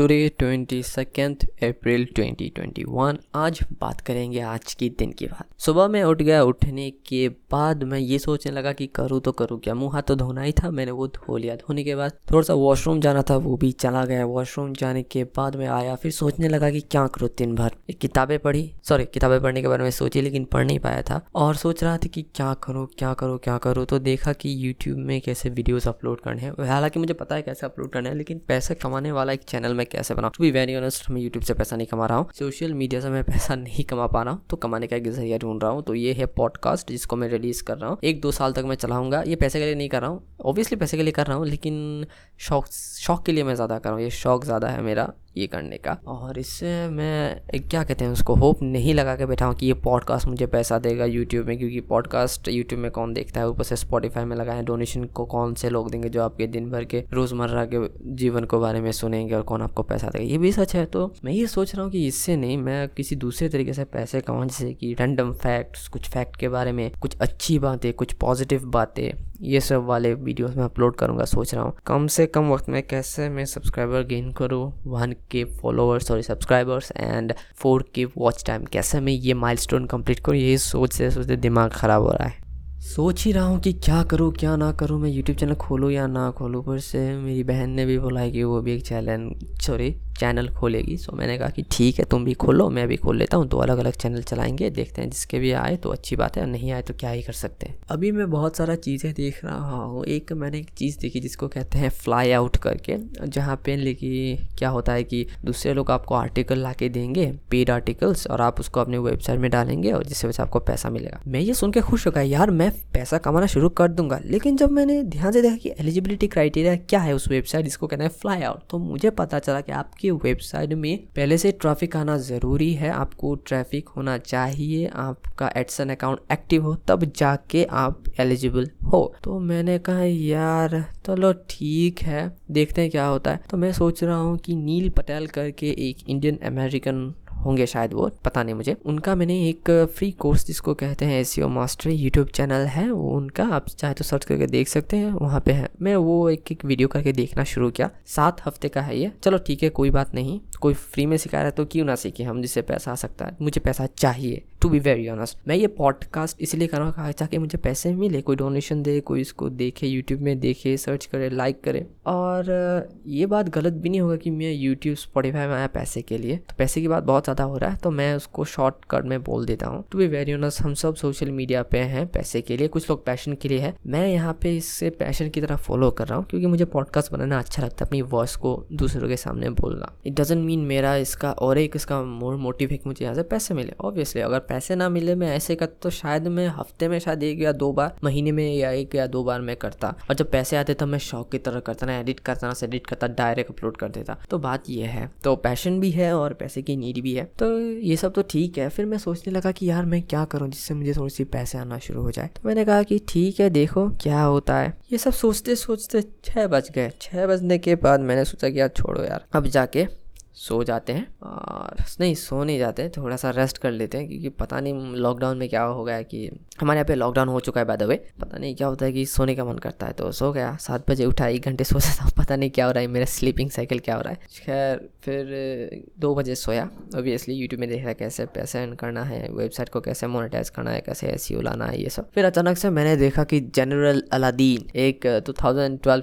Today twenty second April 2021 आज बात करेंगे आज की दिन की बात। सुबह में उठ गया, उठने के बाद मैं ये सोचने लगा कि करूँ तो करूँ क्या? मुँह हाथ तो धोना ही था, मैंने वो धो लिया। धोने के बाद थोड़ा सा वॉशरूम जाना था, वो भी चला गया। वॉशरूम जाने के बाद मैं आया, फिर सोचने लगा कि क्या करूँ दिन भर एक किताबें पढ़ी। सॉरी किताबें पढ़ने के बारे में सोची, लेकिन पढ़ नहीं पाया था। और सोच रहा था कि क्या करूँ क्या करूँ क्या करूँ? तो देखा कि यूट्यूब में कैसे वीडियोज़ अपलोड करने हैं। हालाँकि मुझे पता है कैसे अपलोड करना है, लेकिन पैसे कमाने वाला एक चैनल मैं कैसे बनाऊँ? टू बी वेरी ऑनेस्ट मैं यूट्यूब से पैसा नहीं कमा रहा हूँ। सोशल मीडिया से मैं पैसा नहीं कमा पा रहा हूँ तो कमाने का एक ज़रिया ढूंढ रहा हूँ। तो ये है पॉडकास्ट जिसको मैं रिलीज़ कर रहा हूँ। एक दो साल तक मैं चलाऊँगा। ये पैसे के लिए नहीं कर रहा हूँ। ऑब्वियसली पैसे के लिए कर रहा हूँ, लेकिन शौक शौक के लिए मैं ज़्यादा कर रहा हूँ। ये शौक ज़्यादा है मेरा। ये करने का। और इससे मैं क्या कहते हैं उसको, होप नहीं लगा के बैठा हूँ कि ये पॉडकास्ट मुझे पैसा देगा यूट्यूब में, क्योंकि पॉडकास्ट यूट्यूब में कौन देखता है? ऊपर से स्पॉटीफाई में लगाए डोनेशन को कौन से लोग देंगे जो आपके दिन भर के रोज़मर्रा के जीवन को बारे में सुनेंगे और कौन आपको पैसा देगा? ये भी सच है। तो मैं ये सोच रहा हूँ कि इससे नहीं, मैं किसी दूसरे तरीके से पैसे कमाऊँ, जैसे कि रैंडम फैक्ट्स कुछ फैक्ट के बारे में, कुछ अच्छी बातें, कुछ पॉजिटिव बातें, ये सब वाले वीडियोस में अपलोड करूँगा, सोच रहा हूँ। कम से कम वक्त में कैसे मैं सब्सक्राइबर गेन करूँ? One K followers sorry subscribers and four K watch time कैसे मैं ये माइल स्टोन कंप्लीट करूँ यही सोचते सोचते दिमाग ख़राब हो रहा है। सोच ही रहा हूँ कि क्या करूँ, क्या ना करूँ, मैं यूट्यूब चैनल खोलूँ या ना खोलूँ, पर से मेरी बहन ने भी बोला है कि वो भी एक चैलेंज सॉरी चैनल खोलेगी। सो मैंने कहा कि ठीक है, तुम भी खोलो, मैं भी खोल लेता हूँ। दो अलग अलग चैनल चलाएँगे, देखते हैं जिसके भी आए तो अच्छी बात है नहीं आए तो क्या ही कर सकते हैं। अभी मैं बहुत सारा चीज़ें देख रहा हूँ। एक मैंने एक चीज़ देखी जिसको कहते हैं फ्लाई आउट करके, जहाँ पे लिखी क्या होता है कि दूसरे लोग आपको आर्टिकल ला देंगे पेड आर्टिकल्स और आप उसको अपने वेबसाइट में डालेंगे, और जिससे वजह आपको पैसा मिलेगा। मैं ये सुन के खुश हो गया, यार, मैं पैसा कमाना शुरू कर दूँगा। लेकिन जब मैंने ध्यान से देखा कि एलिजिबिलिटी क्राइटेरिया क्या है उस वेबसाइट जिसको कहते हैं फ्लाई आउट तो मुझे पता चला कि आपकी वेबसाइट में पहले से ट्रैफ़िक आना ज़रूरी है। आपको ट्रैफ़िक होना चाहिए, आपका एडसन अकाउंट एक्टिव हो, तब जाके आप एलिजिबल हो। तो मैंने कहा, यार, चलो तो ठीक है, देखते हैं क्या होता है। तो मैं सोच रहा हूँ कि नील पटेल करके एक इंडियन अमेरिकन होंगे शायद वो, पता नहीं मुझे। उनका मैंने एक फ्री कोर्स जिसको कहते हैं एस मास्टर यूट्यूब चैनल है, वो उनका आप चाहे तो सर्च करके देख सकते हैं, वहाँ पे है। मैं वो एक एक वीडियो करके देखना शुरू किया। सात हफ़्ते का है ये। चलो ठीक है, कोई बात नहीं। कोई फ्री में सिखा रहा है तो क्यों ना सीखे हम, जिससे पैसा आ सकता है। मुझे पैसा चाहिए। टू बी वेरी ऑनेस्ट मैं ये पॉडकास्ट इसलिए कर रहा हूँ ताकि मुझे पैसे मिले, कोई डोनेशन दे, कोई इसको देखे यूट्यूब में देखे सर्च करे लाइक करे। और ये बात गलत भी नहीं होगा कि मैं यूट्यूब स्पॉटीफाई में आया पैसे के लिए। तो पैसे की बात बहुत ज़्यादा हो रहा है तो मैं उसको शॉर्टकट में बोल देता हूँ। टू बी वेरी ऑनेस्ट हम सब सोशल मीडिया पे हैं पैसे के लिए, कुछ लोग पैशन के लिए है। मैं यहाँ पे इससे पैशन की तरह फॉलो कर रहा हूँ, क्योंकि मुझे पॉडकास्ट बनाना अच्छा लगता है, अपनी वॉइस को दूसरों के सामने बोलना। इट डजेंट मीन मेरा इसका और एक इसका मोर मोटिव है कि मुझे यहाँ से पैसे मिले। ऑब्वियसली अगर पैसे ना मिले, मैं ऐसे करता तो शायद मैं हफ़्ते में शायद एक या दो बार, महीने में या एक या दो बार मैं करता। और जब पैसे आते तो मैं शौक की तरह करता ना एडिट करता ना एडिट करता डायरेक्ट अपलोड कर देता। तो बात यह है। तो पैशन भी है और पैसे की नीड भी है। तो ये सब तो ठीक है। फिर मैं सोचने लगा कि यार मैं क्या करूँ जिससे मुझे थोड़ी सी पैसे आना शुरू हो जाए। तो मैंने कहा कि ठीक है, देखो क्या होता है। ये सब सोचते सोचते छः बज गए। छः बजने के बाद मैंने सोचा कि यार छोड़ो यार। अब जाके सो जाते हैं और नहीं, सो नहीं जाते थोड़ा सा रेस्ट कर लेते हैं क्योंकि पता नहीं लॉकडाउन में क्या हो गया कि हमारे यहाँ पे लॉकडाउन हो चुका है बाय द वे पता नहीं क्या होता है कि सोने का मन करता है तो सो गया, सात बजे उठा, एक घंटे सो जाता हूँ। पता नहीं क्या हो रहा है, मेरा स्लीपिंग साइकिल क्या हो रहा है। खैर, फिर दो बजे सोया। ओबियसली यूट्यूब में देख रहा है कैसे पैसे अर्न करना है वेबसाइट को कैसे मोनिटाइज करना है, कैसे एस लाना है, ये सब। फिर अचानक से मैंने देखा कि जनरल अलादीन एक टू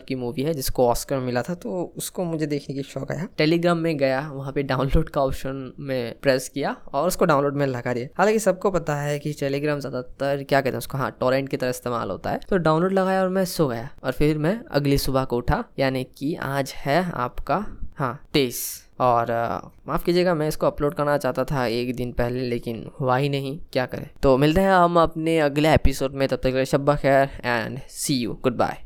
की मूवी है, जिसको ऑस्कर मिला था तो उसको मुझे देखने की शौक आया। टेलीग्राम में गया, वहाँ पे डाउनलोड का ऑप्शन में प्रेस किया और उसको डाउनलोड में लगा दिया। हालाँकि सबको पता है कि टेलीग्राम ज़्यादातर, क्या कहते हैं उसको हाँ टोरेंट की तरह इस्तेमाल होता है। तो डाउनलोड लगाया और मैं सो गया और फिर मैं अगली सुबह को उठा, यानी कि आज है आपका हाँ तेईस। और माफ़ कीजिएगा, मैं इसको अपलोड करना चाहता था एक दिन पहले, लेकिन हुआ ही नहीं। क्या करें? तो मिलते हैं हम अपने अगले एपिसोड में, तब तक शब्बा खैर and see you good bye